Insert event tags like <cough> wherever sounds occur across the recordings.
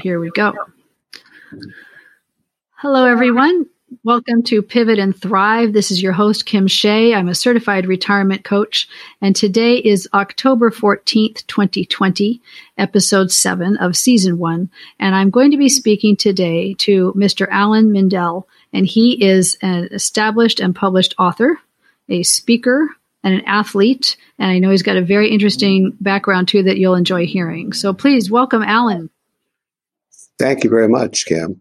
here we go. Hello, everyone. Welcome to Pivot and Thrive. This is your host, Kim Shea. I'm a certified retirement coach, and today is October 14th, 2020, episode 7 of season 1. And I'm going to be speaking today to Mr. Alan Mindell, and he is an established and published author, a speaker, and an athlete. And I know he's got a very interesting background too that you'll enjoy hearing. So please welcome Alan. Thank you very much, Kim.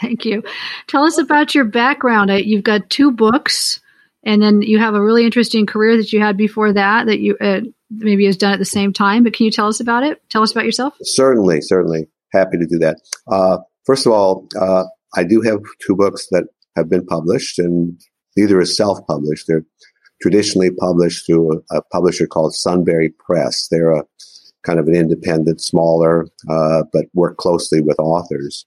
Thank you. Tell us about your background. You've got two books, and then you have a really interesting career that you had before that that you uh, maybe has done at the same time. But can you tell us about it? Tell us about yourself. Certainly, certainly. Happy to do that. Uh, first of all, uh, I do have two books that have been published, and neither is self-published. They're traditionally published through a, a publisher called Sunbury Press. They're a kind of an independent, smaller, uh, but work closely with authors.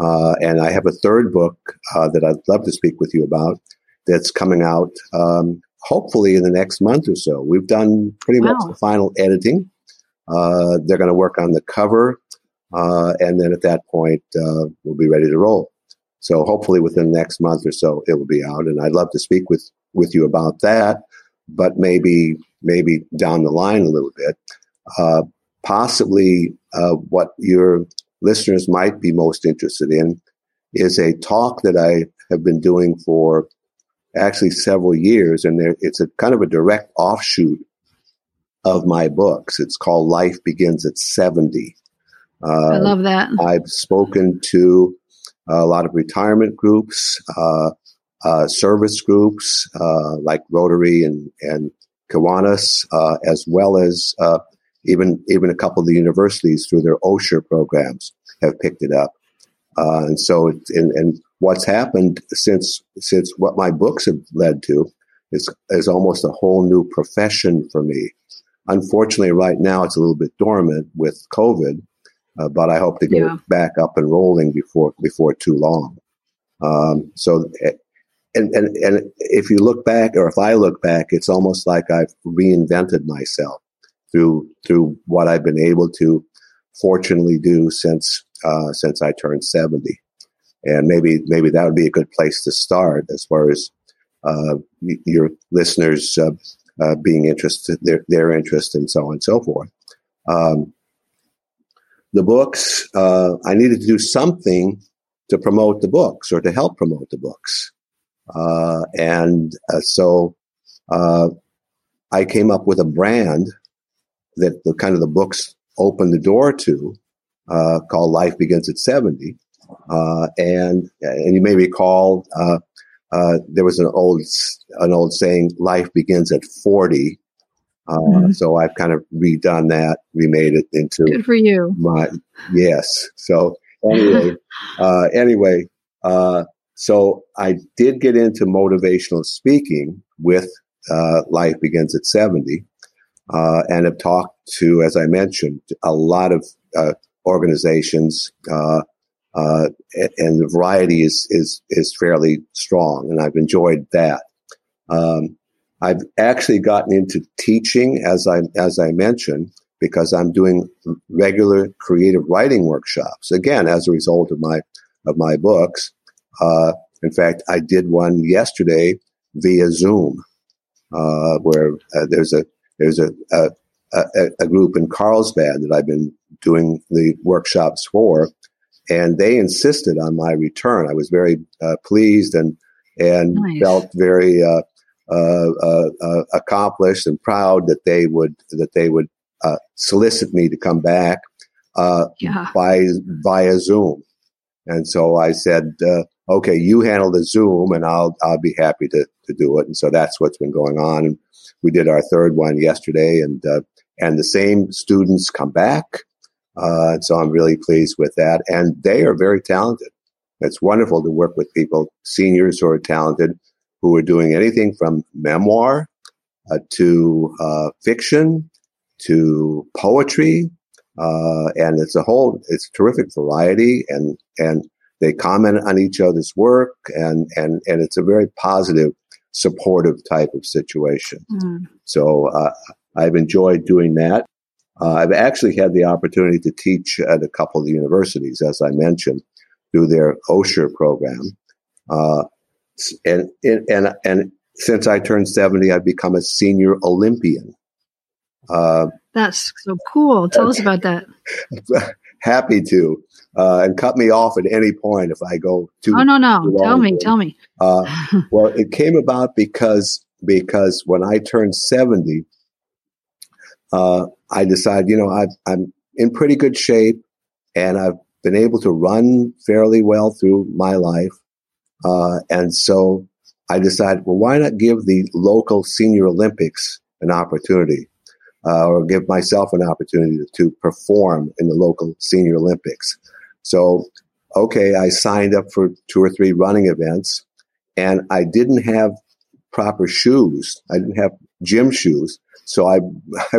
Uh, and I have a third book uh, that I'd love to speak with you about that's coming out um, hopefully in the next month or so. We've done pretty wow. much the final editing. Uh, they're going to work on the cover, uh, and then at that point, uh, we'll be ready to roll. So hopefully within the next month or so, it will be out. And I'd love to speak with with you about that, but maybe maybe down the line a little bit. Uh, possibly what you're listeners might be most interested in is a talk that I have been doing for actually several years, and there, it's a kind of a direct offshoot of my books. It's called Life Begins at 70. Uh, I love that. I've spoken to a lot of retirement groups, uh, uh, service groups uh, like Rotary and, and Kiwanis, uh, as well as uh, even even a couple of the universities through their Osher programs have picked it up. Uh, and so, and, and what's happened since since what my books have led to is is almost a whole new profession for me. Unfortunately, right now it's a little bit dormant with COVID, uh, but I hope to get yeah. it back up and rolling before before too long. Um, so, eh, and, and and if you look back, or if I look back, it's almost like I've reinvented myself through through what I've been able to fortunately do since uh, since I turned seventy, and maybe maybe that would be a good place to start as far as uh, your listeners uh, uh, being interested, their their interest, and so on and so forth. Um, the books, uh, I needed to do something to promote the books or to help promote the books, uh, and so I came up with a brand that the kind of the books opened the door to, uh, called Life Begins at 70. Uh, and, and you may recall, uh, uh there was an old, an old saying, life begins at 40. Uh, mm-hmm. So I've kind of redone that, remade it into good for you. My yes. So anyway, <laughs> uh, anyway, so I did get into motivational speaking with Life Begins at 70 uh, and have talked to, as I mentioned, a lot of uh, organizations, uh, uh and the variety is is is fairly strong, and I've enjoyed that. Um, I've actually gotten into teaching, as I as I mentioned, because I'm doing regular creative writing workshops. Again, as a result of my of my books. Uh, in fact, I did one yesterday via Zoom, uh, where there's a there's a, a, a, a group in Carlsbad that I've been doing the workshops for, and they insisted on my return. I was very uh, pleased and and nice. felt very uh, uh, uh, uh accomplished and proud that they would that they would uh, solicit me to come back yeah. by via Zoom. And so I said, "Okay, you handle the Zoom, and I'll I'll be happy to to do it." And so that's what's been going on. And we did our third one yesterday, and uh, and the same students come back. Uh, so I'm really pleased with that, and they are very talented. It's wonderful to work with people, seniors who are talented, who are doing anything from memoir uh, to uh, fiction to poetry, uh, and it's a whole it's a terrific variety, and and they comment on each other's work, and and and it's a very positive supportive type of situation. Mm. So uh, I've enjoyed doing that. Uh, I've actually had the opportunity to teach at a couple of the universities, as I mentioned, through their Osher program. Uh, and, and, and since I turned 70, I've become a senior Olympian. Uh, That's so cool. Tell us about that. <laughs> happy to. Uh, and cut me off at any point if I go too. Oh no, no! Tell me, tell me. Uh, well, it came about because because when I turned seventy, uh, I decided, you know, i I'm in pretty good shape, and I've been able to run fairly well through my life, uh, and so I decided, well, why not give the local Senior Olympics an opportunity? uh, or give myself an opportunity to, to perform in the local Senior Olympics. So, okay, I signed up for two or three running events, and I didn't have proper shoes. I didn't have gym shoes. So I, <laughs> I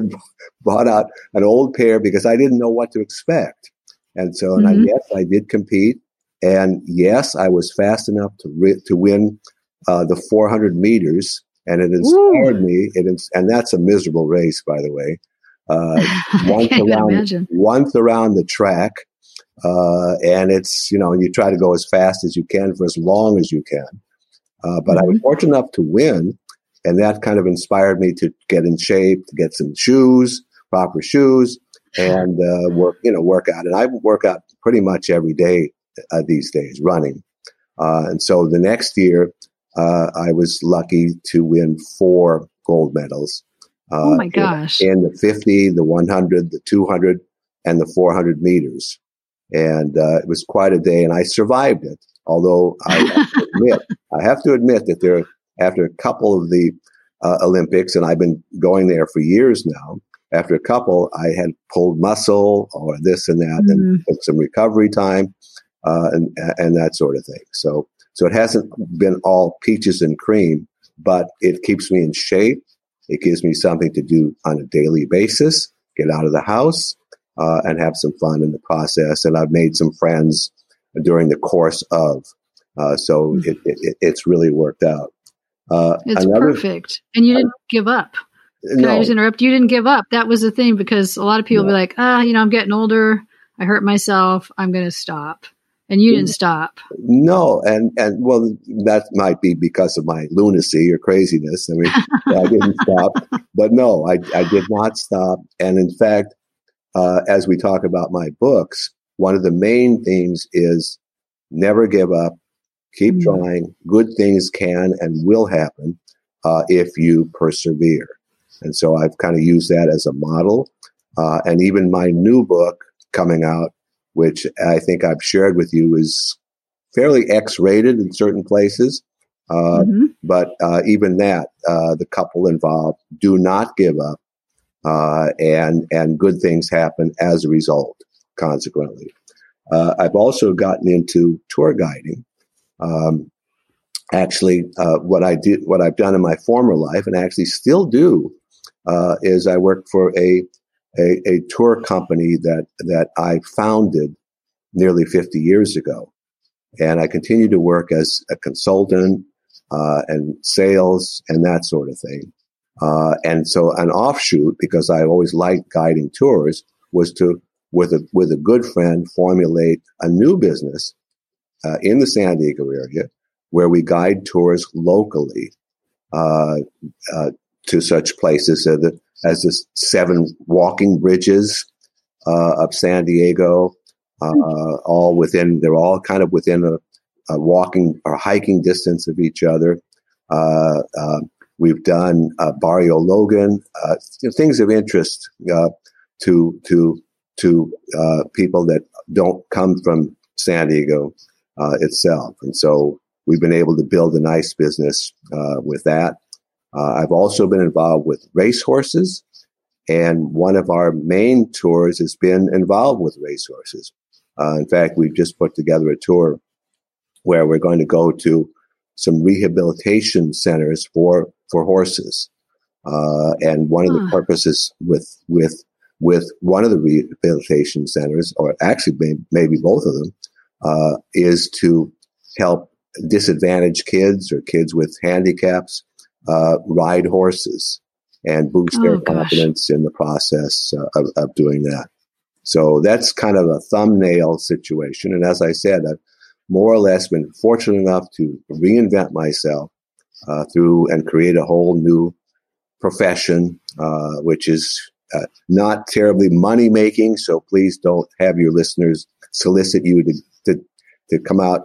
bought out an old pair because I didn't know what to expect. And so, and mm-hmm. I, yes, I did compete. And yes, I was fast enough to, ri- to win uh, the 400 meters and it inspired Ooh. me. It and that's a miserable race, by the way. Uh, <laughs> once around, once around the track, uh, and it's you know you try to go as fast as you can for as long as you can. Uh, but mm-hmm. I was mm-hmm. fortunate enough to win, and that kind of inspired me to get in shape, to get some shoes, proper shoes, and uh, work you know work out. And I work out pretty much every day uh, these days, running. Uh, and so the next year, uh, I was lucky to win four gold medals. Uh, oh my gosh. In, in, the 50, the 100, the 200, and the 400 meters. And uh, it was quite a day, and I survived it. Although I have to <laughs> admit, I have to admit that there, after a couple of the uh, Olympics, and I've been going there for years now, after a couple, I had pulled muscle or this and that, mm. and took some recovery time, uh, and and that sort of thing. So so it hasn't been all peaches and cream, but it keeps me in shape. It gives me something to do on a daily basis, get out of the house, uh, and have some fun in the process. And I've made some friends during the course of. Uh, so mm-hmm. it, it, it's really worked out. Uh, it's another, perfect. And you didn't give up. Can no. I just interrupt? You didn't give up. That was the thing because a lot of people no. be like, ah, you know, I'm getting older. I hurt myself. I'm going to stop and you didn't stop. No, and and well, that might be because of my lunacy or craziness. I mean, I didn't stop, <laughs> but no, I I did not stop. And in fact, uh, as we talk about my books, one of the main themes is never give up, keep mm-hmm. trying. Good things can and will happen uh, if you persevere. And so I've kind of used that as a model. Uh, and even my new book coming out which I think I've shared with you is fairly X-rated in certain places. Uh, mm-hmm. But uh, even that, uh, the couple involved do not give up, uh, and and good things happen as a result. Consequently, uh, I've also gotten into tour guiding. Um, actually, uh, what I did, what I've done in my former life, and actually still do, is I work for a a, a tour company that that I founded nearly 50 years ago. And I continue to work as a consultant uh, and sales and that sort of thing. Uh, and so an offshoot, because I always liked guiding tours, was to, with a, with a good friend, formulate a new business uh, in the San Diego area where we guide tours locally uh, uh, to such places as the, as the seven walking bridges uh, of San Diego, uh, all within, they're all kind of within a, a walking or hiking distance of each other. Uh, uh, we've done uh, Barrio Logan, uh, things of interest uh, to to to people that don't come from San Diego itself, and so we've been able to build a nice business with that. I've also been involved with racehorses, and one of our main tours has been involved with racehorses. Uh, in fact, we've just put together a tour where we're going to go to some rehabilitation centers for for horses. Uh, and one of the purposes with with with one of the rehabilitation centers, or actually maybe, maybe both of them, uh, is to help disadvantaged kids or kids with handicaps uh, ride horses. and boost their Oh, gosh. confidence in the process uh, of, of doing that. So that's kind of a thumbnail situation. And as I said, I've more or less been fortunate enough to reinvent myself uh, through and create a whole new profession, uh, which is uh, not terribly money making. So please don't have your listeners solicit you to, to, to come out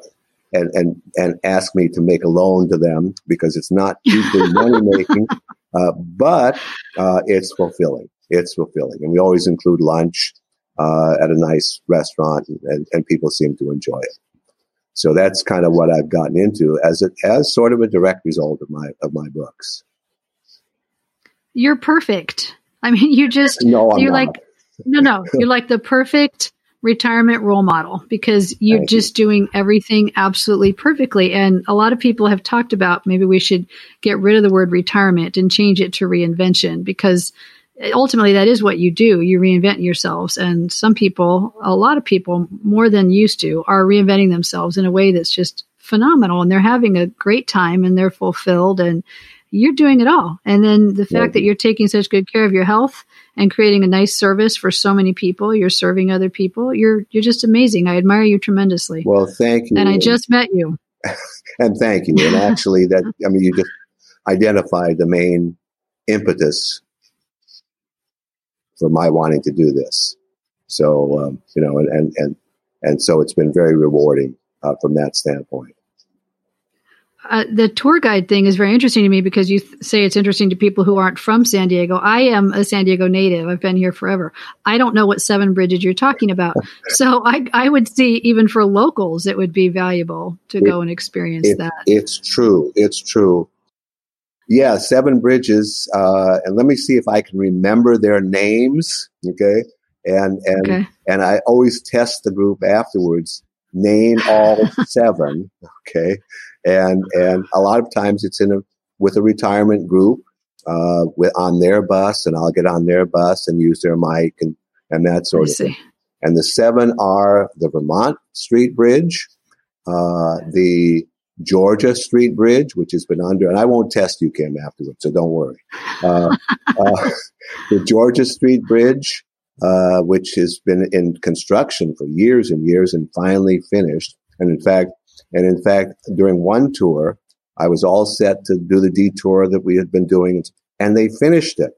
and, and, and ask me to make a loan to them because it's not <laughs> usually money making, uh, but uh, it's fulfilling. It's fulfilling. And we always include lunch uh, at a nice restaurant, and, and people seem to enjoy it. So that's kind of what I've gotten into as a, as sort of a direct result of my of my books. You're perfect. I mean, you just No, I'm you're not. like no, no, you're like the perfect retirement role model because you're Thank you. just doing everything absolutely perfectly. And a lot of people have talked about maybe we should get rid of the word retirement and change it to reinvention because ultimately that is what you do. You reinvent yourselves. And some people, a lot of people more than used to, are reinventing themselves in a way that's just phenomenal and they're having a great time and they're fulfilled and you're doing it all. And then the fact Thank that you. you're taking such good care of your health and creating a nice service for so many people, you're serving other people. You're you're just amazing. I admire you tremendously. Well, thank you. and I just met you. <laughs> and thank you. And actually, that I mean, you just identified the main impetus for my wanting to do this. So um, you know, and and and and so it's been very rewarding uh, from that standpoint. Uh, the tour guide thing is very interesting to me because you th- say it's interesting to people who aren't from San Diego. I am a San Diego native. I've been here forever. I don't know what seven bridges you're talking about. <laughs> so I, I would see even for locals, it would be valuable to go and experience It- that. It's true. It's true. Yeah, Seven Bridges, uh, and let me see if I can remember their names. Okay, and and Okay. and I always test the group afterwards. Name all <laughs> seven. Okay, and and a lot of times it's in a with a retirement group uh, with on their bus, and I'll get on their bus and use their mic and and that sort of thing. And the seven are the Vermont Street Bridge, uh, the Georgia Street Bridge, which has been under, and I won't test you, Kim, afterwards, so don't worry. Uh, uh, <laughs> the Georgia Street Bridge, uh, which has been in construction for years and years and finally finished. And in fact, and in fact, during one tour, I was all set to do the detour that we had been doing, and they finished it.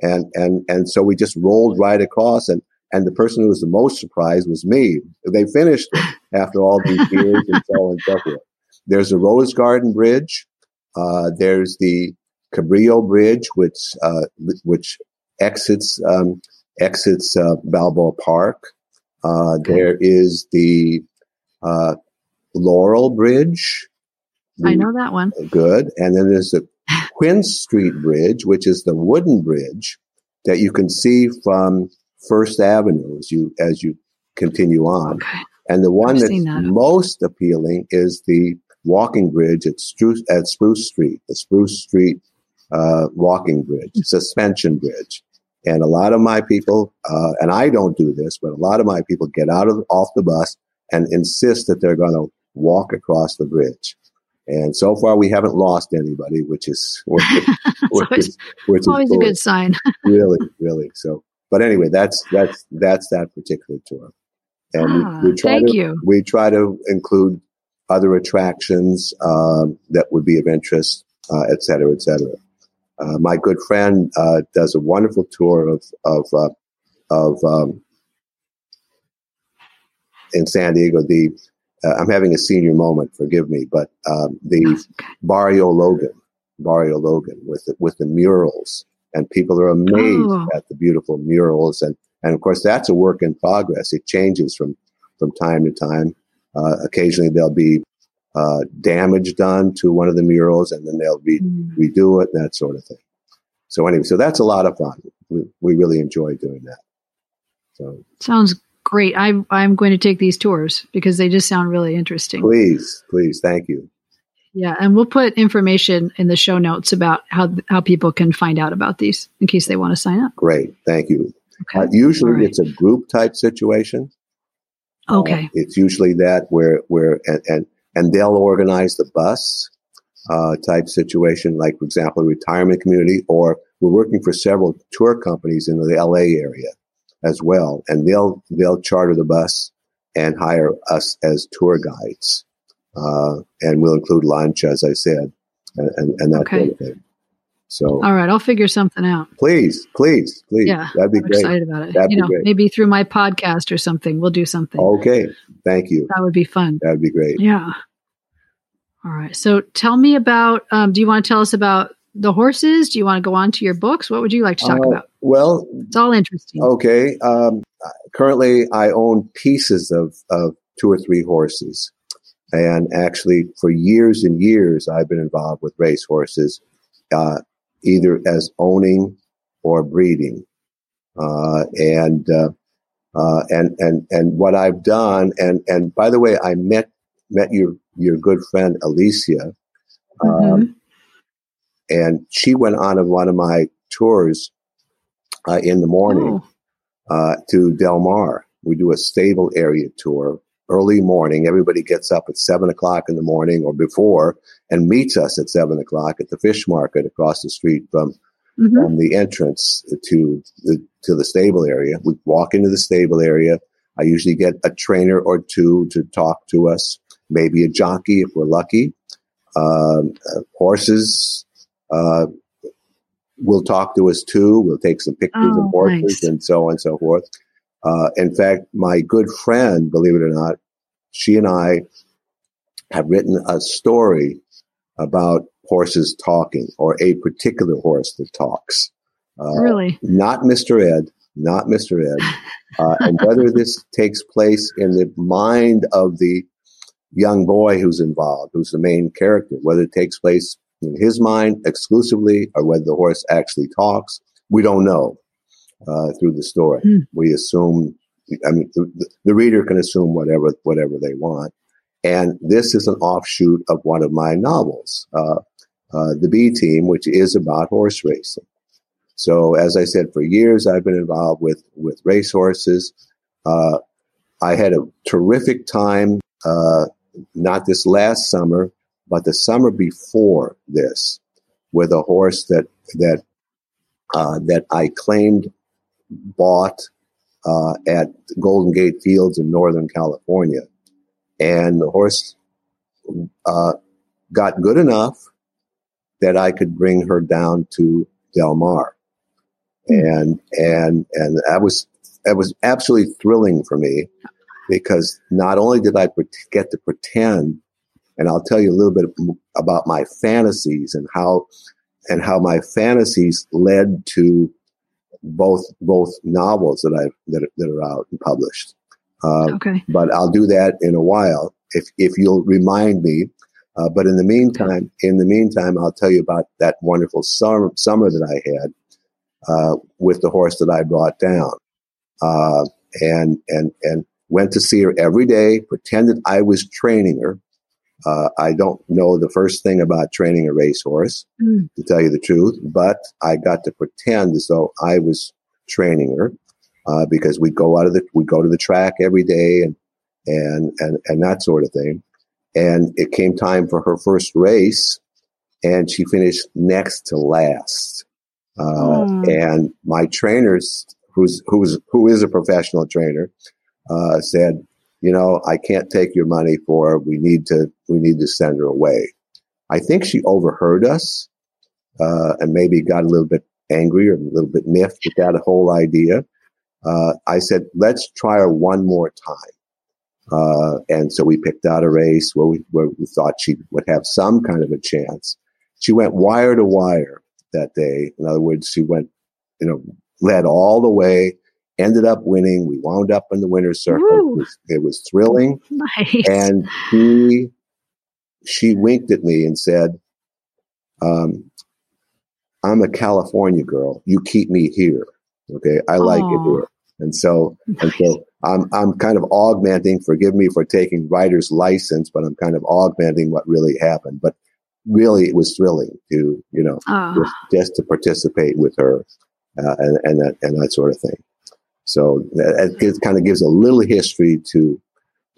And and and so we just rolled right across, and and the person who was the most surprised was me. They finished it after all these years and so on and so forth. There's the Rose Garden Bridge. Uh, there's the Cabrillo Bridge, which uh, which exits um, exits uh, Balboa Park. Uh, Okay. There is the uh, Laurel Bridge. I know that one. Good. And then there's the Quince Street Bridge, which is the wooden bridge that you can see from First Avenue as you as you continue on. Okay. And the one I've that's that. most appealing is the walking bridge at Spruce, at Spruce Street, the Spruce Street uh, walking bridge, suspension bridge. And a lot of my people, uh, and I don't do this, but a lot of my people get out of off the bus and insist that they're going to walk across the bridge. And so far, we haven't lost anybody, which is <laughs> which is, which always- is, which is a good sign. <laughs> really, really. So, but anyway, that's that's that's that particular tour. And we- Ah, we, try thank to you. we try to include other attractions um, that would be of interest, uh, et cetera, et cetera. Uh, my good friend uh, does a wonderful tour of of uh, of um, in San Diego. The uh, I'm having a senior moment. Forgive me, but um, the Barrio Logan, Barrio Logan, with the, with the murals, and people are amazed Oh. at the beautiful murals, and and of course that's a work in progress. It changes from from time to time. Uh, occasionally there'll be uh, damage done to one of the murals, and then they'll re- Mm. redo it that sort of thing. So anyway, so that's a lot of fun. We we really enjoy doing that. So Sounds great. I, I'm going to take these tours because they just sound really interesting. please, please, thank you. Yeah, and we'll put information in the show notes about how how people can find out about these in case they want to sign up. Great, thank you. Okay. Uh, usually All right. it's a group type situation. Uh, okay. it's usually that where where and and, and they'll organize the bus uh, type situation, like for example, a retirement community, or we're working for several tour companies in the LA area as well, and they'll they'll charter the bus and hire us as tour guides, uh, and we'll include lunch, as I said, and, and, and that okay. sort of thing. So, all right, I'll figure something out. Please, please, please. Yeah, that'd be I'm great. Excited about it. That'd you know, great. maybe through my podcast or something. We'll do something. Okay, thank you. That would be fun. That'd be great. Yeah. All right. So, tell me about. Um, do you want to tell us about the horses? Do you want to go on to your books? What would you like to talk uh, about? Well, it's all interesting. Okay. Um, currently, I own pieces of of two or three horses. And actually, for years and years, I've been involved with race horses. Uh, either as owning or breeding. Uh, and, uh, uh, and, and, and what I've done, and, and by the way, I met, met your, your good friend Alicia. Um, mm-hmm. and she went on of one of my tours, uh, in the morning, oh. uh, to Del Mar. We do a stable area tour early morning. Everybody gets up at seven o'clock in the morning or before and meets us at seven o'clock at the fish market across the street from, mm-hmm. from the entrance to the, to the stable area. We walk into the stable area. I usually get a trainer or two to talk to us, maybe a jockey if we're lucky. Um, uh, horses, uh, will talk to us too. We'll take some pictures oh, of horses nice. and so on and so forth. Uh, in fact, my good friend, believe it or not, she and I have written a story about horses talking or a particular horse that talks. Uh, really? Not Mr. Ed, not Mr. Ed. <laughs> Uh, and whether this takes place in the mind of the young boy who's involved, who's the main character, whether it takes place in his mind exclusively or whether the horse actually talks, we don't know uh, through the story. Mm. We assume, I mean, the, the, reader can assume whatever whatever they want. And this is an offshoot of one of my novels, uh, uh, The B Team, which is about horse racing. So, as I said, for years I've been involved with with racehorses. Uh, I had a terrific time, uh, not this last summer, but the summer before this, with a horse that that uh, that I claimed bought uh, at Golden Gate Fields in Northern California. And the horse uh, got good enough that I could bring her down to Del Mar. And, and, and that was, that was absolutely thrilling for me because not only did I get to pretend, and I'll tell you a little bit about my fantasies and how, and how my fantasies led to both both novels that I that, that are out and published. Uh, okay. But I'll do that in a while if if you'll remind me. Uh, but in the meantime, in the meantime, I'll tell you about that wonderful summer summer that I had uh, with the horse that I brought down, uh, and and and went to see her every day. Pretended I was training her uh, I don't know the first thing about training a racehorse, mm. to tell you the truth, but I got to pretend as though I was training her uh, because we go out of the we go to the track every day and and and and that sort of thing. And it came time for her first race, and she finished next to last. Uh, mm. And my trainers, who's who's who is a professional trainer, uh, said, you know, I can't take your money for. We need to, we need to send her away. I think she overheard us, uh, and maybe got a little bit angry or a little bit miffed with that whole idea. Uh, I said, let's try her one more time. Uh, and so we picked out a race where we, where we thought she would have some kind of a chance. She went wire to wire that day. In other words, she went, you know, led all the way ended up winning. We wound up in the winner's circle. It was, it was, thrilling. Nice. And he, she winked at me and said, um, I'm a California girl. You keep me here. Okay. I like Aww. it here. And so, nice. and so I'm, I'm kind of augmenting, forgive me for taking writer's license, but I'm kind of augmenting what really happened. But really it was thrilling to, you know, just, just, to participate with her, uh, and, and that, and that sort of thing. So it kind of gives a little history to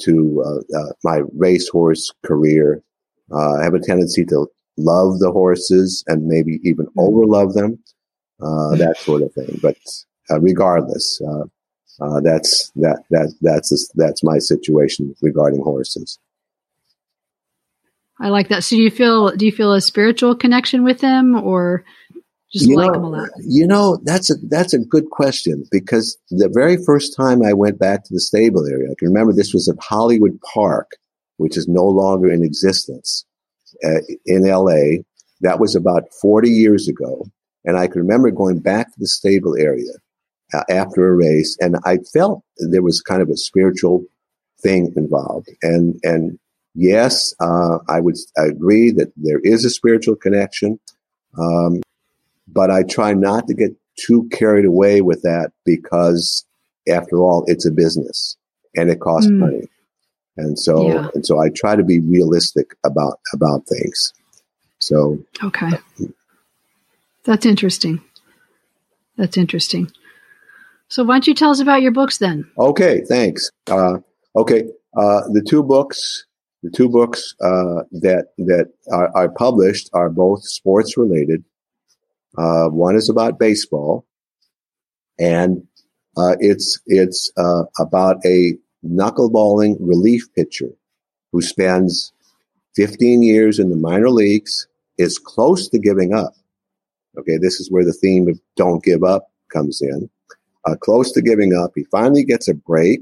to uh, uh, my racehorse career. Uh, I have a tendency to love the horses and maybe even mm-hmm. overlove them. uh, <laughs> that sort of thing. But uh, regardless, uh, uh, that's that that that's that's my situation regarding horses. I like that. So do you feel do you feel a spiritual connection with them, or just you like know, them a lot? You know, that's a that's a good question because the very first time I went back to the stable area, I can remember this was at Hollywood Park, which is no longer in existence uh, in L.A. That was about forty years ago, and I can remember going back to the stable area uh, after a race, and I felt there was kind of a spiritual thing involved, and and yes, uh, I would agree that there is a spiritual connection. Um, but I try not to get too carried away with that because after all, it's a business and it costs mm. money. And so, yeah. and so I try to be realistic about, about things. So, okay. That's interesting. That's interesting. So why don't you tell us about your books then? Okay. Thanks. Uh, okay. Uh, the two books, the two books, uh, that, that are, are published are both sports related. Uh, one is about baseball, and uh, it's it's uh, about a knuckleballing relief pitcher who spends 15 years in the minor leagues, is close to giving up. Okay, this is where the theme of "Don't Give Up" comes in. Uh, close to giving up, he finally gets a break,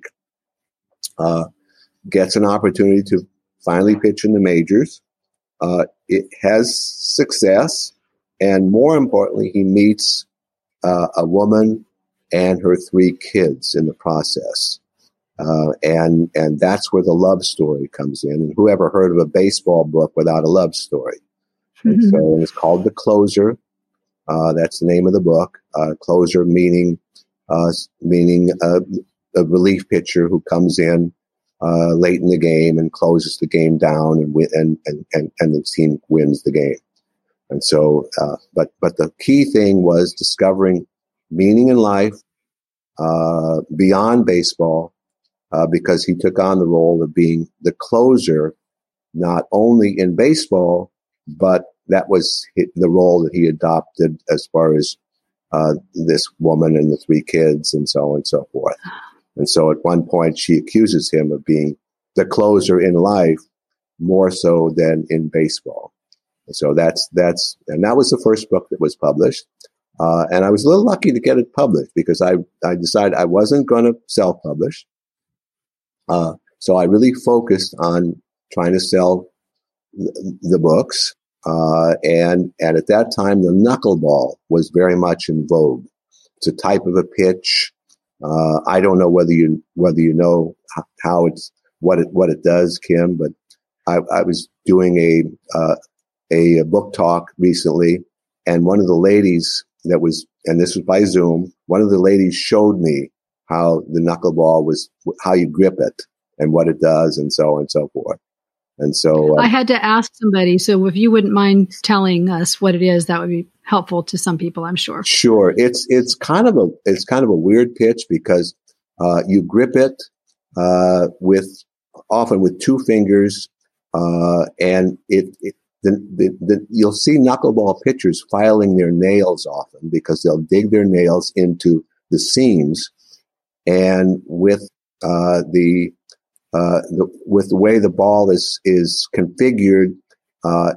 uh, gets an opportunity to finally pitch in the majors. Uh, it has success and more importantly, he meets uh, a woman and her three kids in the process. Uh, and and that's where the love story comes in. And whoever heard of a baseball book without a love story? Mm-hmm. So it's called The Closer. Uh, that's the name of the book. Uh, closer meaning uh, meaning a, a, relief pitcher who comes in uh, late in the game and closes the game down and, win, and, and, and, and the team wins the game. And so, uh, but but the key thing was discovering meaning in life uh, beyond baseball, uh, because he took on the role of being the closer, not only in baseball, but that was the role that he adopted as far as uh, this woman and the three kids and so on and so forth. And so, at one point, she accuses him of being the closer in life more so than in baseball. So that's that's and that was the first book that was published. Uh, and I was a little lucky to get it published because I I decided I wasn't going to self publish. Uh, so I really focused on trying to sell the, the books. Uh, and and at that time, the knuckleball was very much in vogue. It's a type of a pitch. Uh, I don't know whether you whether you know how it's what it what it does, Kim, but I, I was doing a uh, a, a book talk recently, and one of the ladies that was, and this was by Zoom, one of the ladies showed me how the knuckleball was, how you grip it and what it does, and so on and so forth. And so uh, I had to ask somebody. So if you wouldn't mind telling us what it is, that would be helpful to some people, I'm sure. Sure. It's it's kind of a it's kind of a weird pitch because uh, you grip it uh, with often with two fingers, uh, and it, it the, the, the, you'll see knuckleball pitchers filing their nails often because they'll dig their nails into the seams, and with uh, the, uh, the, with the way the ball is is configured, uh,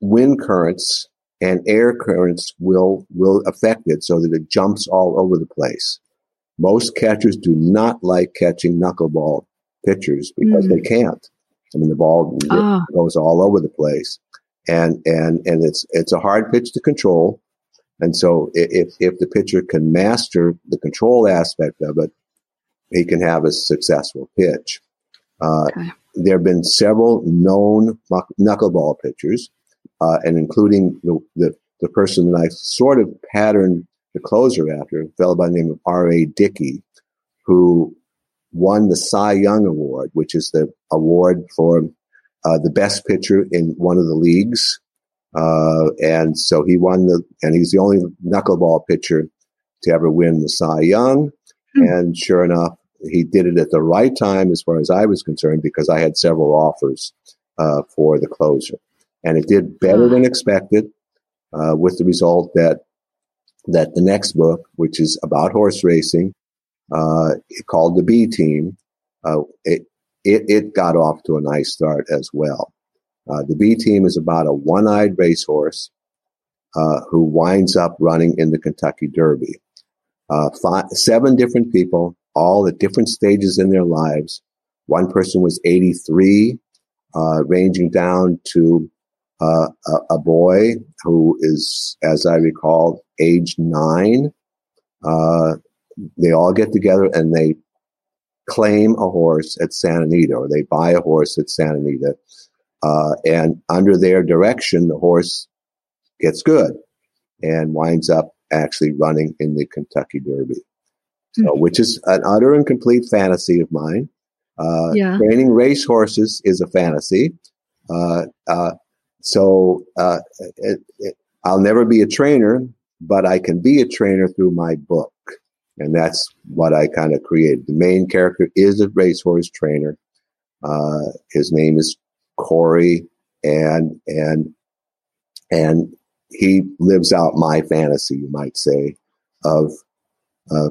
wind currents and air currents will will affect it so that it jumps all over the place. Most catchers do not like catching knuckleball pitchers because mm. they can't. I mean, the ball oh. goes all over the place, and and and it's it's a hard pitch to control. And so, if if the pitcher can master the control aspect of it, he can have a successful pitch. Uh, okay. There have been several known knuckleball pitchers, uh, and including the, the the person that I sort of patterned the closer after, a fellow by the name of R.A. Dickey, who won the Cy Young Award, which is the award for uh, the best pitcher in one of the leagues. Uh, and so he won the, and he's the only knuckleball pitcher to ever win the Cy Young. Hmm. And sure enough, he did it at the right time as far as I was concerned because I had several offers uh, for the closer. And it did better than expected, uh, with the result that that the next book, which is about horse racing, uh, called the B Team, uh, it, it, it got off to a nice start as well. Uh, the B Team is about a one-eyed racehorse uh, who winds up running in the Kentucky Derby. Uh, five, seven different people, all at different stages in their lives. One person was 83, uh, ranging down to uh, a, a, boy who is, as I recall, age nine. Uh, they all get together and they claim a horse at Santa Anita, or they buy a horse at Santa Anita. Uh, and under their direction, the horse gets good and winds up actually running in the Kentucky Derby. So, mm-hmm. which is an utter and complete fantasy of mine. Uh, yeah. Training race horses is a fantasy. Uh, uh, so uh, it, it, I'll never be a trainer, but I can be a trainer through my book. And that's what I kind of created. The main character is a racehorse trainer. Uh, his name is Corey, and and and he lives out my fantasy, you might say, of uh,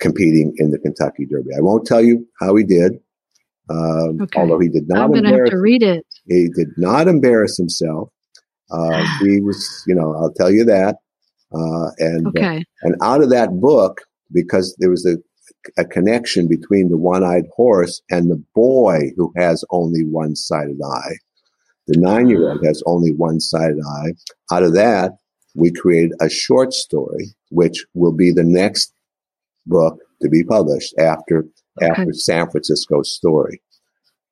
competing in the Kentucky Derby. I won't tell you how he did, um, okay. although he did not. I'm going to have to read it. He did not embarrass himself. Uh, <sighs> he was, you know, I'll tell you that. Uh, and okay. and out of that book, because there was a, a connection between the one-eyed horse and the boy who has only one-sided eye. The nine-year-old has only one-sided eye. Out of that, we created a short story, which will be the next book to be published after okay. after San Francisco story.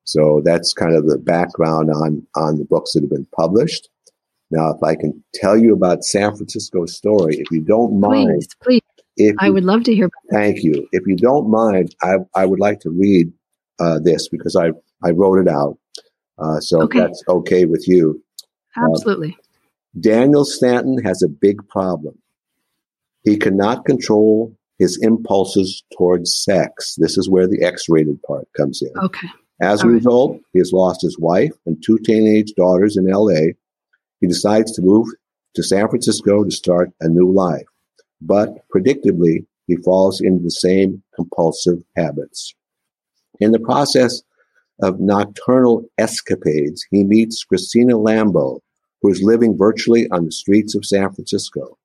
So that's kind of the background on on the books that have been published. Now, if I can tell you about San Francisco story, if you don't mind, please, please. I would love to hear. Thank you. If you don't mind, I, I would like to read uh, this because I I wrote it out. Uh, so okay. that's okay with you. Uh, Absolutely. Uh, Daniel Stanton has a big problem. He cannot control his impulses towards sex. This is where the X rated part comes in. Okay. As All a result, right. he has lost his wife and two teenage daughters in LA. He decides to move to San Francisco to start a new life. But predictably, he falls into the same compulsive habits. In the process of nocturnal escapades, he meets Christina Lambo, who is living virtually on the streets of San Francisco.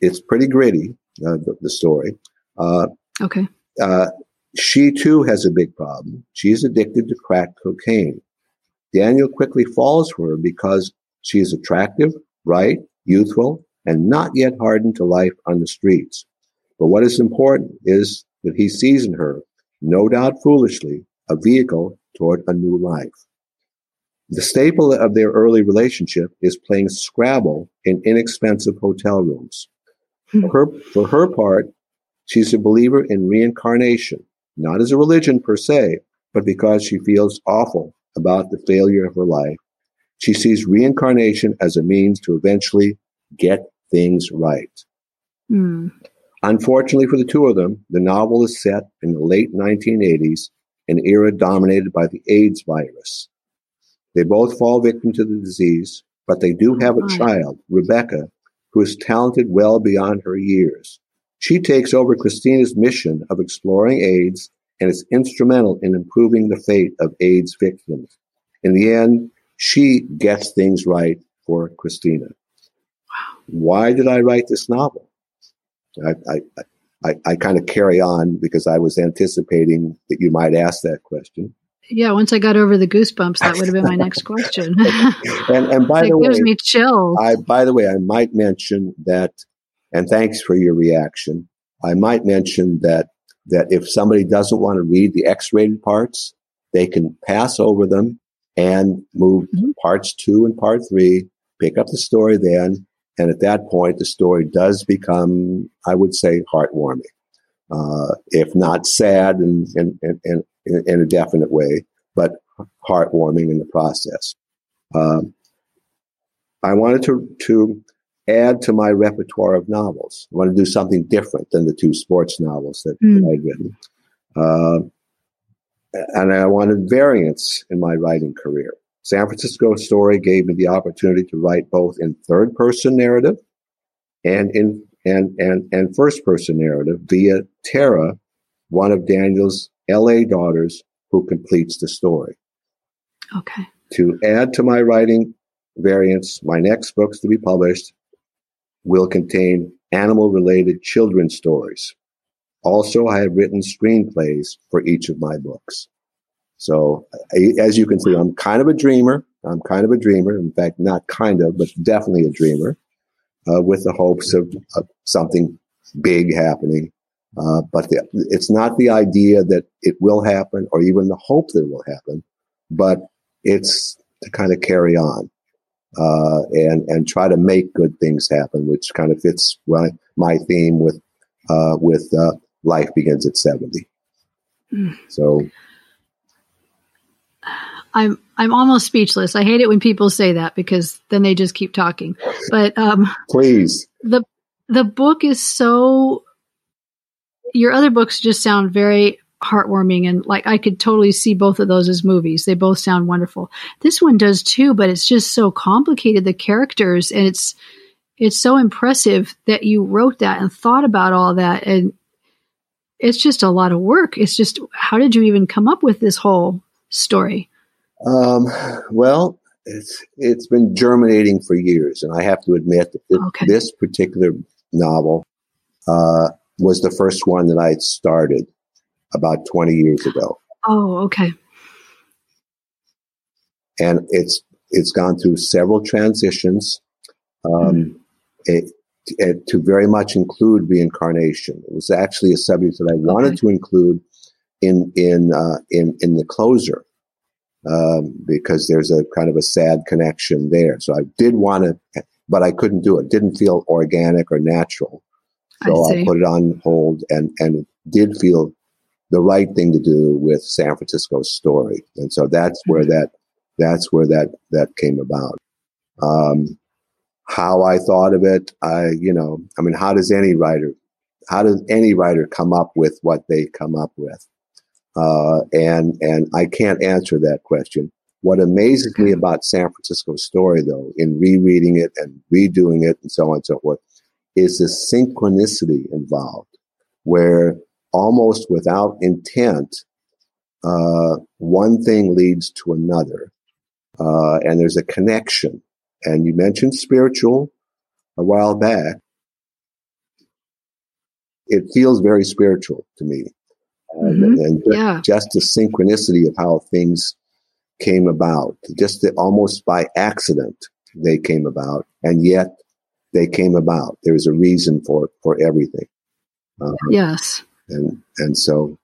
It's pretty gritty, uh, the, the, story. Uh, okay. Uh, she too has a big problem. She's addicted to crack cocaine. Daniel quickly falls for her because she is attractive, bright, youthful, and not yet hardened to life on the streets. But what is important is that he sees in her, no doubt foolishly, a vehicle toward a new life. The staple of their early relationship is playing Scrabble in inexpensive hotel rooms. Hmm. For her, for her part, she's a believer in reincarnation, not as a religion per se, but because she feels awful about the failure of her life. She sees reincarnation as a means to eventually get things right. Mm. Unfortunately for the two of them, the novel is set in the late 1980s, an era dominated by the AIDS virus. They both fall victim to the disease, but they do have a child, Rebecca, who is talented well beyond her years. She takes over Christina's mission of exploring AIDS and is instrumental in improving the fate of AIDS victims. In the end, she gets things right for Christina. Why did I write this novel? I, I, I, I kind of carry on because I was anticipating that you might ask that question. Yeah, once I got over the goosebumps, that would have been my next question. <laughs> and, and by the way, gives me chills. I, by the way, I might mention that, and thanks for your reaction. I might mention that that if somebody doesn't want to read the X-rated parts, they can pass over them and move mm-hmm. parts two and part three. Pick up the story then, and at that point, the story does become, I would say, heartwarming, uh, if not sad and, and, and, in, in a definite way, but heartwarming in the process. Um, I wanted to, to add to my repertoire of novels. I want to do something different than the two sports novels that, mm. I'd written. Uh, and I wanted variance in my writing career. San Francisco Story gave me the opportunity to write both in third person narrative and in, and, and, and first person narrative via Tara, one of Daniel's LA daughters who completes the story. Okay. To add to my writing variants, my next books to be published will contain animal related children's stories. Also, I have written screenplays for each of my books. So, as you can see, I'm kind of a dreamer. I'm kind of a dreamer. In fact, not kind of, but definitely a dreamer, uh, with the hopes of, of something big happening. Uh, but the, it's not the idea that it will happen or even the hope that it will happen, but it's to kind of carry on uh, and and try to make good things happen, which kind of fits my, my theme with uh, with uh, life begins at seventy. Mm. So I'm I'm almost speechless. I hate it when people say that because then they just keep talking. But um, please, the the book is so. Your other books just sound very heartwarming and like I could totally see both of those as movies. They both sound wonderful. This one does too, but it's just so complicated the characters and it's it's so impressive that you wrote that and thought about all that and it's just a lot of work. It's just how did you even come up with this whole story? Um, well, it's it's been germinating for years, and I have to admit that okay. this particular novel uh, was the first one that I started about 20 years ago. Oh, okay. And it's it's gone through several transitions um, mm it, it, to very much include reincarnation. It was actually a subject that I wanted okay. to include in in uh, in in the closer um, because there's a kind of a sad connection there. So I did want to, but I couldn't do it. Didn't feel organic or natural. So I, I put it on hold, and and it did feel the right thing to do with San Francisco's story. And so that's where mm-hmm. that, that's where that, that came about. Um, how I thought of it, I, you know, I mean, how does any writer, how does any writer come up with what they come up with? Uh, and, and I can't answer that question. What amazes me about San Francisco's story, though, in rereading it and redoing it and so on and so forth, is the synchronicity involved, where almost without intent, uh, one thing leads to another. Uh, and there's a connection. And you mentioned spiritual a while back. It feels very spiritual to me. Mm-hmm. And, and just, yeah. just the synchronicity of how things came about, just the, almost by accident, they came about. And yet they came about. There's a reason for, for everything. Uh, yes and and so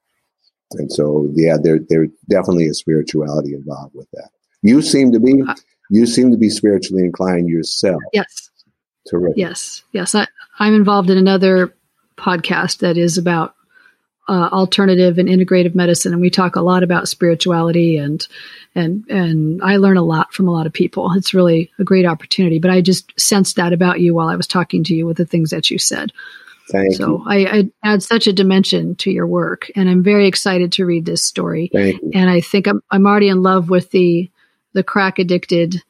and so yeah, there there definitely is spirituality involved with that. You seem to be uh, you seem to be spiritually inclined yourself. Yes. Terrific. Yes. Yes. I, I'm involved in another podcast that is about uh, alternative and integrative medicine, and we talk a lot about spirituality and and and I learn a lot from a lot of people. It's really a great opportunity. But I just sensed that about you while I was talking to you with the things that you said. Thank so I, I, add such a dimension to your work, and I'm very excited to read this story. And I think I'm, I'm already in love with the the crack addicted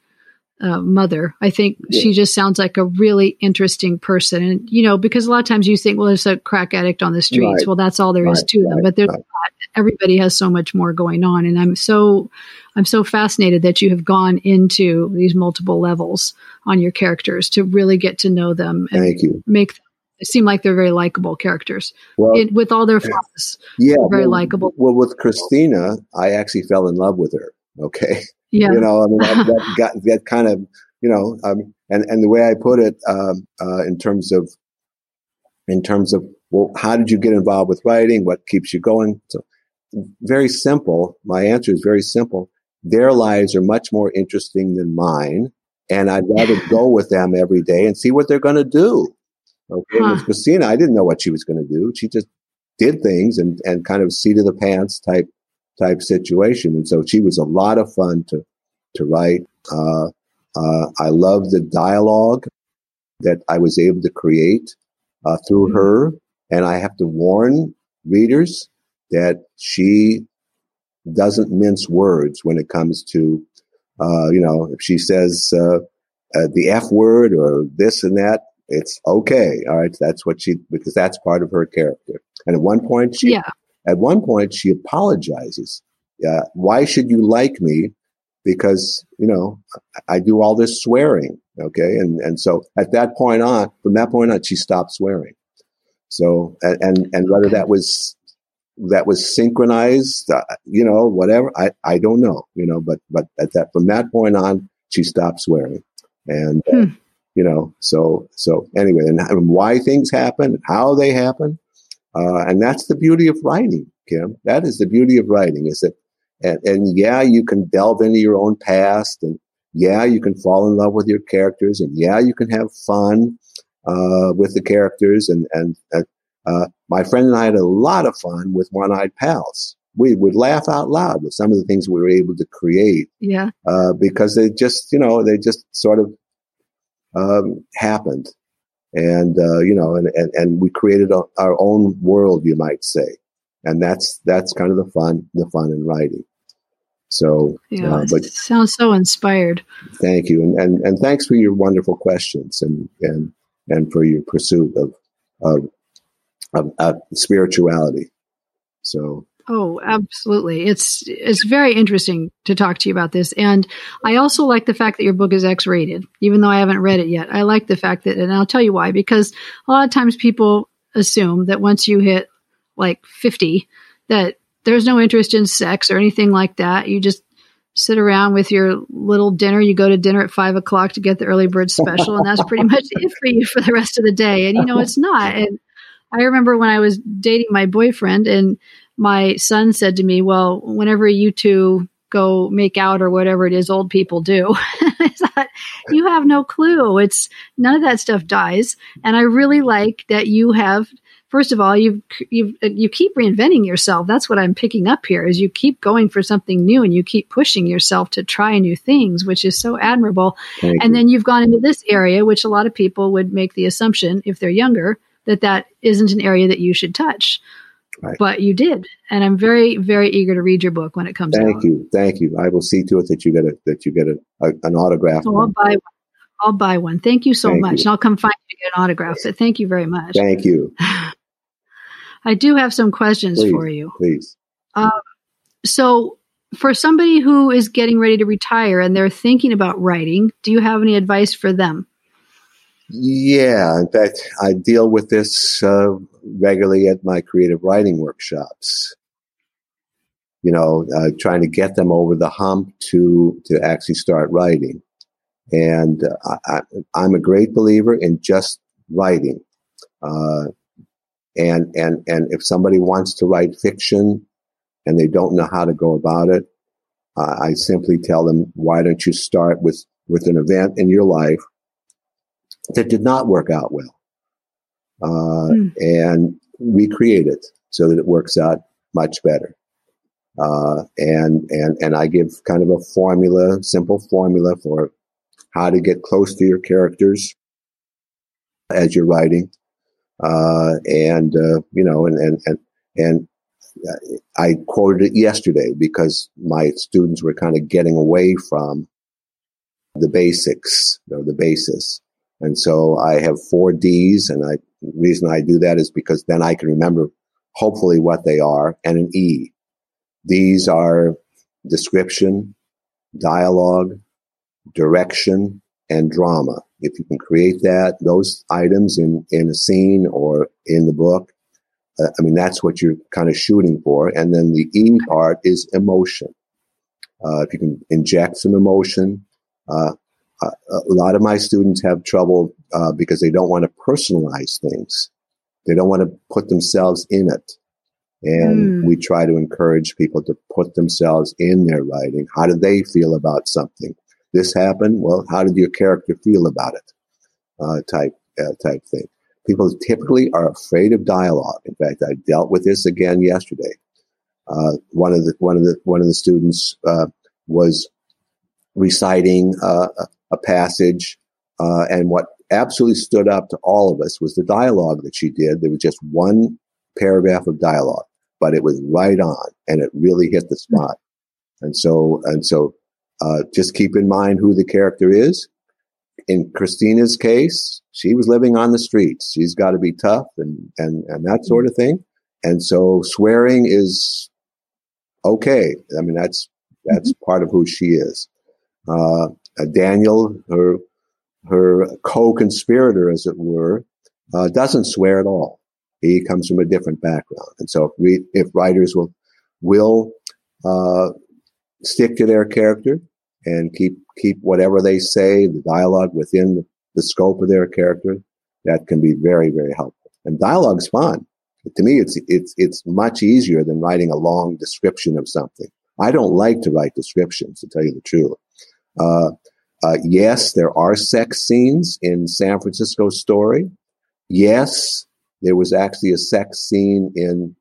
uh, mother. I think yeah. she just sounds like a really interesting person, and you know, because a lot of times you think, well, there's a crack addict on the streets. Right. Well, that's all there right. is to right. them, but there's everybody has so much more going on, and I'm so I'm so fascinated that you have gone into these multiple levels on your characters to really get to know them and make they seem like they're very likable characters. Well, it, with all their flaws, yeah, very well, likable. Well, with Christina, I actually fell in love with her. Okay, yeah, you know, I mean, that, that <laughs> got that kind of, you know, um, and and the way I put it, um, uh, in terms of, in terms of, well, how did you get involved with writing? What keeps you going? So, very simple. My answer is very simple. Their lives are much more interesting than mine, and I'd rather <laughs> go with them every day and see what they're going to do. Okay, huh. with Christina, I didn't know what she was going to do. She just did things and and kind of seat of the pants type type situation, and so she was a lot of fun to to write. Uh, uh, I love the dialogue that I was able to create uh, through mm-hmm. her, and I have to warn readers that she doesn't mince words when it comes to, uh, you know, if she says uh, uh, the F word or this and that, it's okay. All right. That's what she, because that's part of her character. And at one point, she, yeah. At one point, she apologizes. Uh, why should you like me? Because, you know, I do all this swearing. Okay. And, and so at that point on, from that point on, she stopped swearing. So, and, and, whether that was, that was synchronized, uh, you know, whatever, I, I don't know, you know, but, but at that, from that point on, she stopped swearing. And, uh, hmm you know so so anyway and, and why things happen and how they happen uh, and that's the beauty of writing kim. That is the beauty of writing is that and, and yeah you can delve into your own past and yeah you can fall in love with your characters and yeah you can have fun uh, with the characters and and uh, my friend and i had a lot of fun with one-eyed pals. We would laugh out loud with some of the things we were able to create yeah. uh, because they just you know they just sort of um, happened. And, uh, you know, and, and, and we created a, our own world, you might say. And that's, that's kind of the fun, the fun in writing. So, yeah, uh, but sounds so inspired. Thank you. And, and, and thanks for your wonderful questions and, and, and for your pursuit of, of, of, of spirituality. So, Oh, absolutely. It's it's very interesting to talk to you about this. And I also like the fact that your book is X-rated, even though I haven't read it yet. I like the fact that and I'll tell you why because a lot of times people assume that once you hit like 50 that there's no interest in sex or anything like that. You just sit around with your little dinner. You go to dinner at five o'clock to get the early bird special, and that's pretty much it for you for the rest of the day. And you know, it's not. And I remember when I was dating my boyfriend and my son said to me, Well, whenever you two go make out or whatever it is old people do, <laughs> thought, you have no clue. It's none of that stuff dies. And I really like that you have first of all, you you you keep reinventing yourself. That's what I'm picking up here. Is you keep going for something new and you keep pushing yourself to try new things, which is so admirable. Thank and you. then you've gone into this area, which a lot of people would make the assumption if they're younger that that isn't an area that you should touch. Right. But you did, and I'm very, very eager to read your book when it comes. Out. Thank out. you, thank you. I will see to it that you get a that you get a, a an autograph. Oh, I'll buy one. I'll buy one. Thank you so thank much, you. and I'll come find you to get an autograph. But thank you very much. Thank you. <laughs> I do have some questions please, for you. Please. Um, so, for somebody who is getting ready to retire and they're thinking about writing, do you have any advice for them? Yeah, in fact, I deal with this uh, regularly at my creative writing workshops. You know, uh, trying to get them over the hump to to actually start writing. And uh, I, am a great believer in just writing. Uh, and and and if somebody wants to write fiction and they don't know how to go about it, I simply tell them, why don't you start with with an event in your life that did not work out well. Uh, mm. And recreate it so that it works out much better. Uh, and, and, and I give kind of a formula, simple formula for how to get close to your characters as you're writing. Uh, and, uh, you know, and, and, and, and I quoted it yesterday because my students were kind of getting away from the basics or the basis. And so I have four D's and I, the reason I do that is because then I can remember hopefully what they are and an E. These are description, dialogue, direction, and drama. If you can create that, those items in, in a scene or in the book, uh, I mean, that's what you're kind of shooting for. And then the E part is emotion. Uh, if you can inject some emotion, uh, a lot of my students have trouble uh, because they don't want to personalize things. They don't want to put themselves in it. And mm. we try to encourage people to put themselves in their writing. How do they feel about something? This happened. Well, how did your character feel about it? Uh, type uh, type thing. People typically are afraid of dialogue. In fact, I dealt with this again yesterday. Uh, one of the one of the one of the students uh, was reciting uh, a passage, uh, and what absolutely stood up to all of us was the dialogue that she did. There was just one paragraph of dialogue, but it was right on, and it really hit the spot. And so, and so, uh, just keep in mind who the character is. in Christina's case, she was living on the streets. She's got to be tough and, and, and that sort of thing. And so swearing is okay. I mean, that's, that's mm-hmm. part of who she is. Uh, Daniel, her, her co-conspirator, as it were, uh, doesn't swear at all. He comes from a different background. And so if we, if writers will, will, uh, stick to their character and keep, keep whatever they say, the dialogue within the, the scope of their character, that can be very, very helpful. And dialogue's fun. To me, it's, it's, it's much easier than writing a long description of something. I don't like to write descriptions, to tell you the truth. Uh, uh, yes, there are sex scenes in San Francisco Story. Yes, there was actually a sex scene in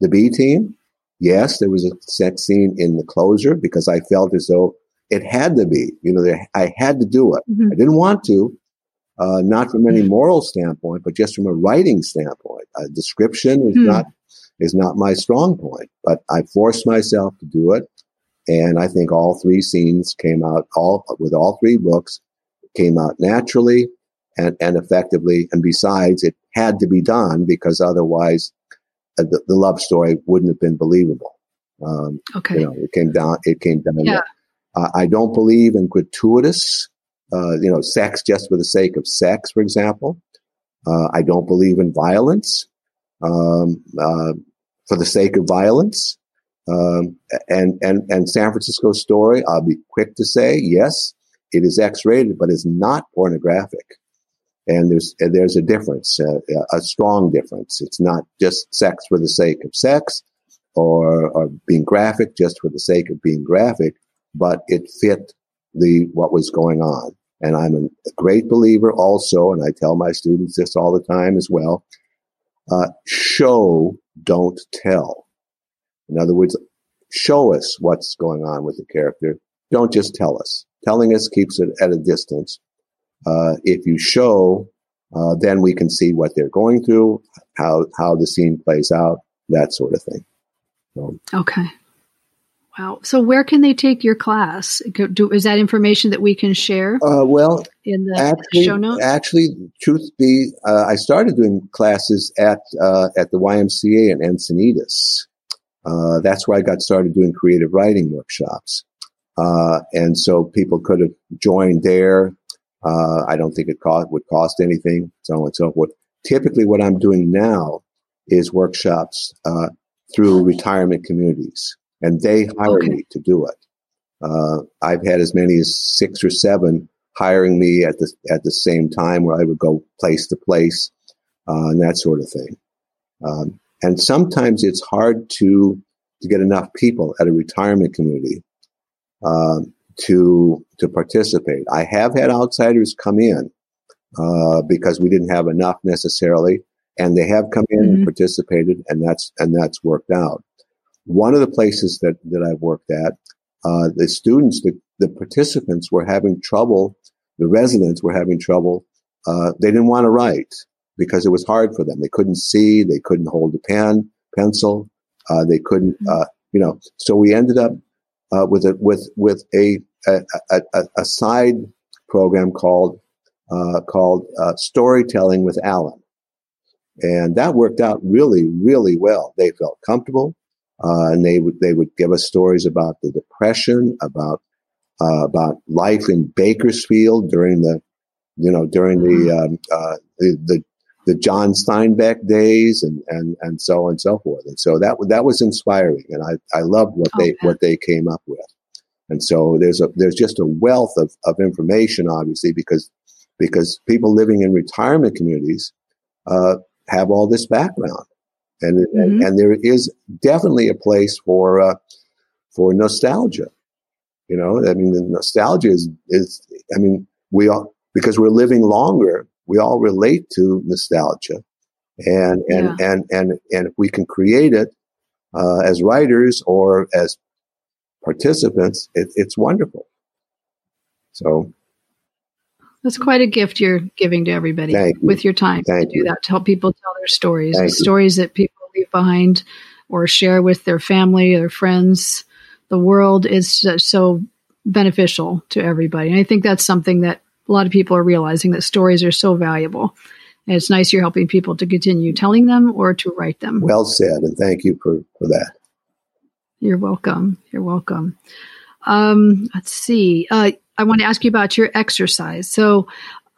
the B Team. Yes, there was a sex scene in the Closer because I felt as though it had to be. You know, there, I had to do it. Mm-hmm. I didn't want to, uh, not from any moral standpoint, but just from a writing standpoint. A description is mm. not is not my strong point, but I forced myself to do it, and I think all three scenes came out all with all three books came out naturally and, and effectively. And besides, it had to be done because otherwise, uh, the, the, love story wouldn't have been believable. Um, okay, you know, it came down. It came down. Yeah. Uh, I don't believe in gratuitous uh, you know, sex just for the sake of sex, for example. Uh, I don't believe in violence um, uh, for the sake of violence. Um, and and and San Francisco Story, I'll be quick to say, yes, it is X-rated, but it's not pornographic. And there's there's a difference, uh, a strong difference. It's not just sex for the sake of sex, or or being graphic just for the sake of being graphic, but it fit the what was going on. And I'm a great believer also, and I tell my students this all the time as well. Uh, show, don't tell. In other words, show us what's going on with the character. Don't just tell us. Telling us keeps it at a distance. Uh, if you show, uh, then we can see what they're going through, how how the scene plays out, that sort of thing. So, okay. Wow. So where can they take your class? Do, is that information that we can share? Uh, well, in the actually, show notes? Actually, truth be, uh, I started doing classes at uh, at the YMCA in Encinitas. Uh, that's where I got started doing creative writing workshops. Uh, and so people could have joined there. Uh, I don't think it cost, would cost anything, so on and so forth. Typically, what I'm doing now is workshops through retirement communities and they hire okay. me to do it. Uh, I've had as many as six or seven hiring me at the at the same time, where I would go place to place uh, and that sort of thing. Um, and sometimes it's hard to to get enough people at a retirement community uh, to to participate. I have had outsiders come in uh, because we didn't have enough necessarily, and they have come in mm-hmm. and participated, and that's and that's worked out. One of the places that, that I've worked at, uh, the students, the, the participants were having trouble, the residents were having trouble. Uh, they didn't want to write because it was hard for them. They couldn't see, they couldn't hold a pen, pencil, uh, they couldn't, mm-hmm. uh, you know. So we ended up uh, with a with with a a, a, a side program called uh, called storytelling with Alan, and that worked out really really well. They felt comfortable. Uh, and they would they would give us stories about the depression, about uh, about life in Bakersfield during the you know during the mm-hmm. um, uh, the, the, the John Steinbeck days and and and so on and so forth. And so that that was inspiring, and I I loved what they what they came up with. And so there's a there's just a wealth of, of information, obviously, because because people living in retirement communities uh, have all this background and mm-hmm. and, and, there is definitely a place for uh, for nostalgia. You know, I mean, the nostalgia is is I mean, we all because we're living longer, we all relate to nostalgia, and and yeah. and and and if we can create it uh, as writers or as participants, it, it's wonderful. So that's quite a gift you're giving to everybody Thank with you. your time Thank to do you. that, to help people tell their stories, the stories that people leave behind or share with their family, their friends. The world is so beneficial to everybody. And I think that's something that a lot of people are realizing that stories are so valuable. And it's nice you're helping people to continue telling them or to write them. Well said, and thank you for, for that. You're welcome. You're welcome. Um, let's see. Uh, I want to ask you about your exercise. So,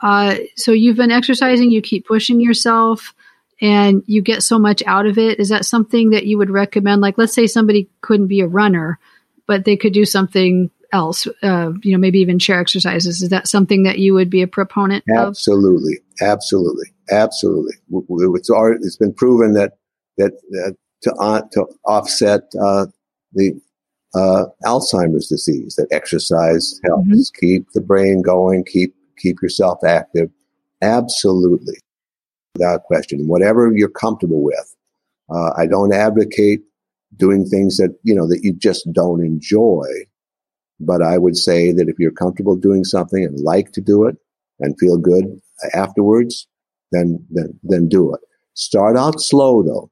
uh, so you've been exercising. You keep pushing yourself, and you get so much out of it. Is that something that you would recommend? Like, let's say somebody couldn't be a runner, but they could do something else. Uh, you know, maybe even chair exercises. Is that something that you would be a proponent absolutely, of? Absolutely, absolutely, absolutely. It's it's been proven that that, that to uh, to offset uh, the uh, Alzheimer's disease. That exercise helps mm-hmm. keep the brain going, keep keep yourself active. Absolutely, without question. Whatever you're comfortable with. Uh, I don't advocate doing things that you know that you just don't enjoy. But I would say that if you're comfortable doing something and like to do it and feel good afterwards, then then then do it. Start out slow though.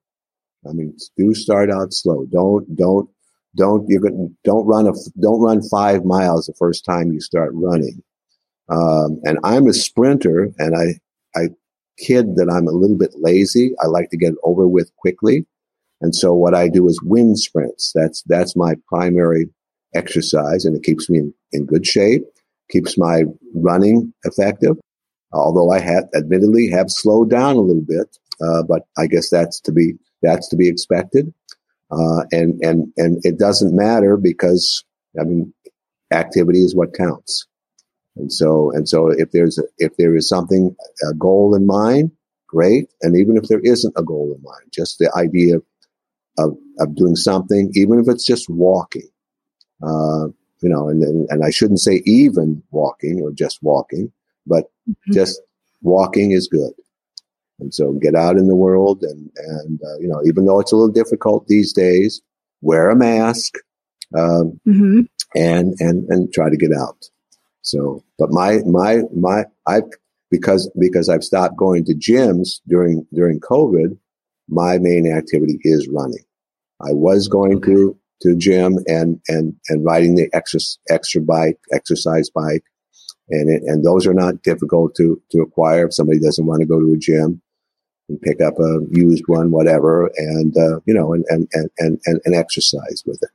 I mean, do start out slow. Don't don't don't you don't run a don't run five miles the first time you start running. Um, and I'm a sprinter, and I I kid that I'm a little bit lazy. I like to get it over with quickly, and so what I do is wind sprints. That's that's my primary exercise, and it keeps me in, in good shape, keeps my running effective. Although I have admittedly have slowed down a little bit, uh, but I guess that's to be that's to be expected. Uh, and, and, and it doesn't matter because, I mean, activity is what counts. And so, and so if there's, a, if there is something, a goal in mind, great. And even if there isn't a goal in mind, just the idea of, of, of doing something, even if it's just walking, uh, you know, and, and, and I shouldn't say even walking or just walking, but mm-hmm. just walking is good. And so get out in the world and, and, uh, you know, even though it's a little difficult these days, wear a mask, um, mm-hmm. and, and, and try to get out. So, but my, my, my, I, because, because I've stopped going to gyms during, during COVID, my main activity is running. I was going okay. to, to gym and, and, and riding the extra, extra bike, exercise bike. And it, and those are not difficult to, to acquire if somebody doesn't want to go to a gym and pick up a used one, whatever, and uh, you know, and, and and and and exercise with it.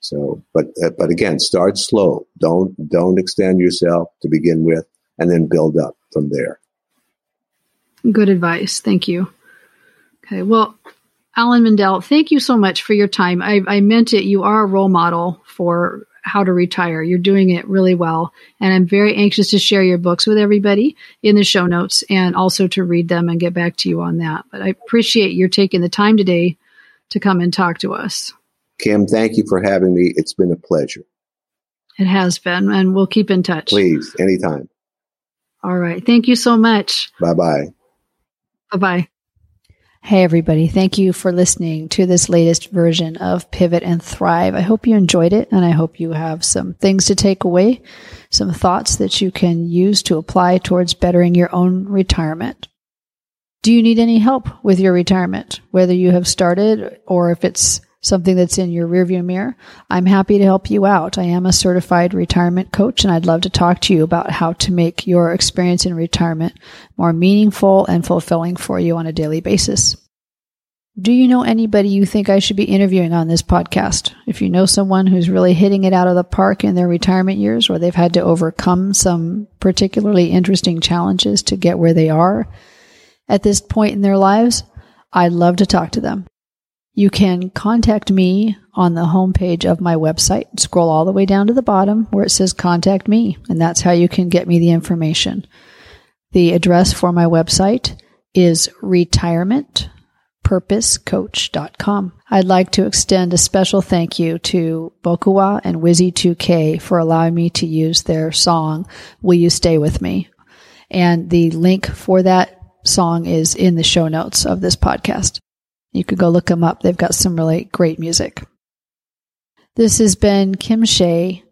So, but uh, but again, start slow. Don't don't extend yourself to begin with, and then build up from there. Good advice. Thank you. Okay. Well, Alan Mindell, thank you so much for your time. I, I meant it. You are a role model for how to retire. You're doing it really well. And I'm very anxious to share your books with everybody in the show notes and also to read them and get back to you on that. But I appreciate your taking the time today to come and talk to us. Kim, thank you for having me. It's been a pleasure. It has been, and we'll keep in touch. Please, anytime. All right. Thank you so much. Bye bye. Bye bye. Hey, everybody. Thank you for listening to this latest version of Pivot and Thrive. I hope you enjoyed it and I hope you have some things to take away, some thoughts that you can use to apply towards bettering your own retirement. Do you need any help with your retirement? Whether you have started or if it's something that's in your rearview mirror, I'm happy to help you out. I am a certified retirement coach and I'd love to talk to you about how to make your experience in retirement more meaningful and fulfilling for you on a daily basis. Do you know anybody you think I should be interviewing on this podcast? If you know someone who's really hitting it out of the park in their retirement years or they've had to overcome some particularly interesting challenges to get where they are at this point in their lives, I'd love to talk to them. You can contact me on the homepage of my website. Scroll all the way down to the bottom where it says contact me, and that's how you can get me the information. The address for my website is retirementpurposecoach.com. I'd like to extend a special thank you to Bokuwa and Wizzy2K for allowing me to use their song, Will You Stay With Me? And the link for that song is in the show notes of this podcast. You could go look them up. They've got some really great music. This has been Kim Shea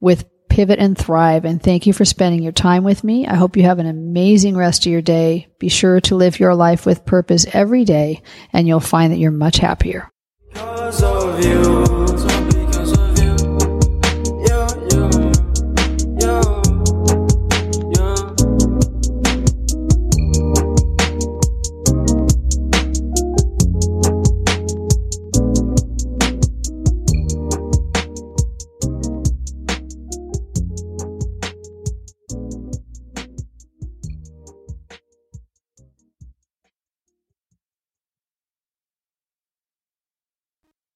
with Pivot and Thrive, and thank you for spending your time with me. I hope you have an amazing rest of your day. Be sure to live your life with purpose every day, and you'll find that you're much happier.